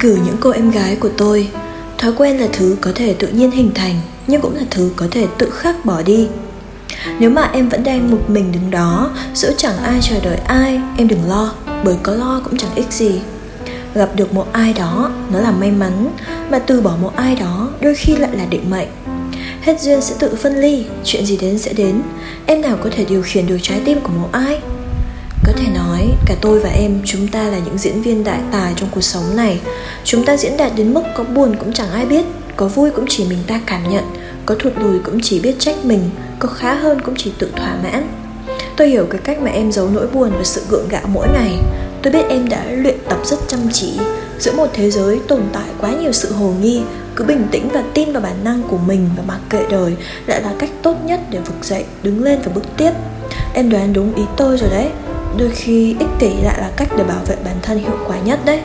Gửi những cô em gái của tôi. Thói quen là thứ có thể tự nhiên hình thành, Nhưng cũng là thứ có thể tự khắc bỏ đi. Nếu mà em vẫn đang một mình đứng đó, Giữa chẳng ai chờ đợi ai, Em đừng lo, Bởi có lo cũng chẳng ích gì. Gặp được một ai đó, Nó là may mắn, Mà từ bỏ một ai đó Đôi khi lại là định mệnh. Hết duyên sẽ tự phân ly, Chuyện gì đến sẽ đến. Em nào có thể điều khiển được trái tim của một ai? Có thể nói, cả tôi và em, chúng ta là những diễn viên đại tài trong cuộc sống này. Chúng ta diễn đạt đến mức có buồn cũng chẳng ai biết, có vui cũng chỉ mình ta cảm nhận, có thụt lùi cũng chỉ biết trách mình, có khá hơn cũng chỉ tự thỏa mãn. Tôi hiểu cái cách mà em giấu nỗi buồn và sự gượng gạo mỗi ngày. Tôi biết em đã luyện tập rất chăm chỉ. Giữa một thế giới tồn tại quá nhiều sự hồ nghi, cứ bình tĩnh và tin vào bản năng của mình và mặc kệ đời lại là cách tốt nhất để vực dậy, đứng lên và bước tiếp. Em đoán đúng ý tôi rồi đấy đôi khi ích kỷ lại là cách để bảo vệ bản thân hiệu quả nhất đấy.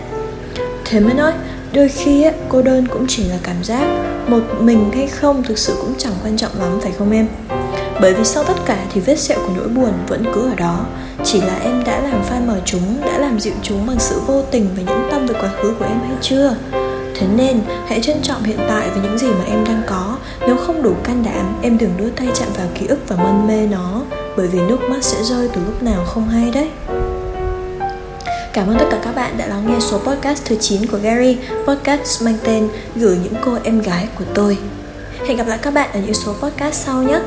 Thế mới nói đôi khi ấy, cô đơn cũng chỉ là cảm giác một mình hay không thực sự cũng chẳng quan trọng lắm phải không em? Bởi vì sau tất cả thì vết sẹo của nỗi buồn vẫn cứ ở đó. Chỉ là em đã làm phai mờ chúng đã làm dịu chúng bằng sự vô tình và nhẫn tâm về quá khứ của em hay chưa? Thế nên hãy trân trọng hiện tại và những gì mà em đang có. Nếu không đủ can đảm em đừng đưa tay chạm vào ký ức và mân mê nó bởi vì nước mắt sẽ rơi từ lúc nào không hay đấy. Cảm ơn tất cả các bạn đã lắng nghe số podcast thứ 9 của Gary. Podcast mang tên Gửi những cô em gái của tôi. Hẹn gặp lại các bạn ở những số podcast sau nhé.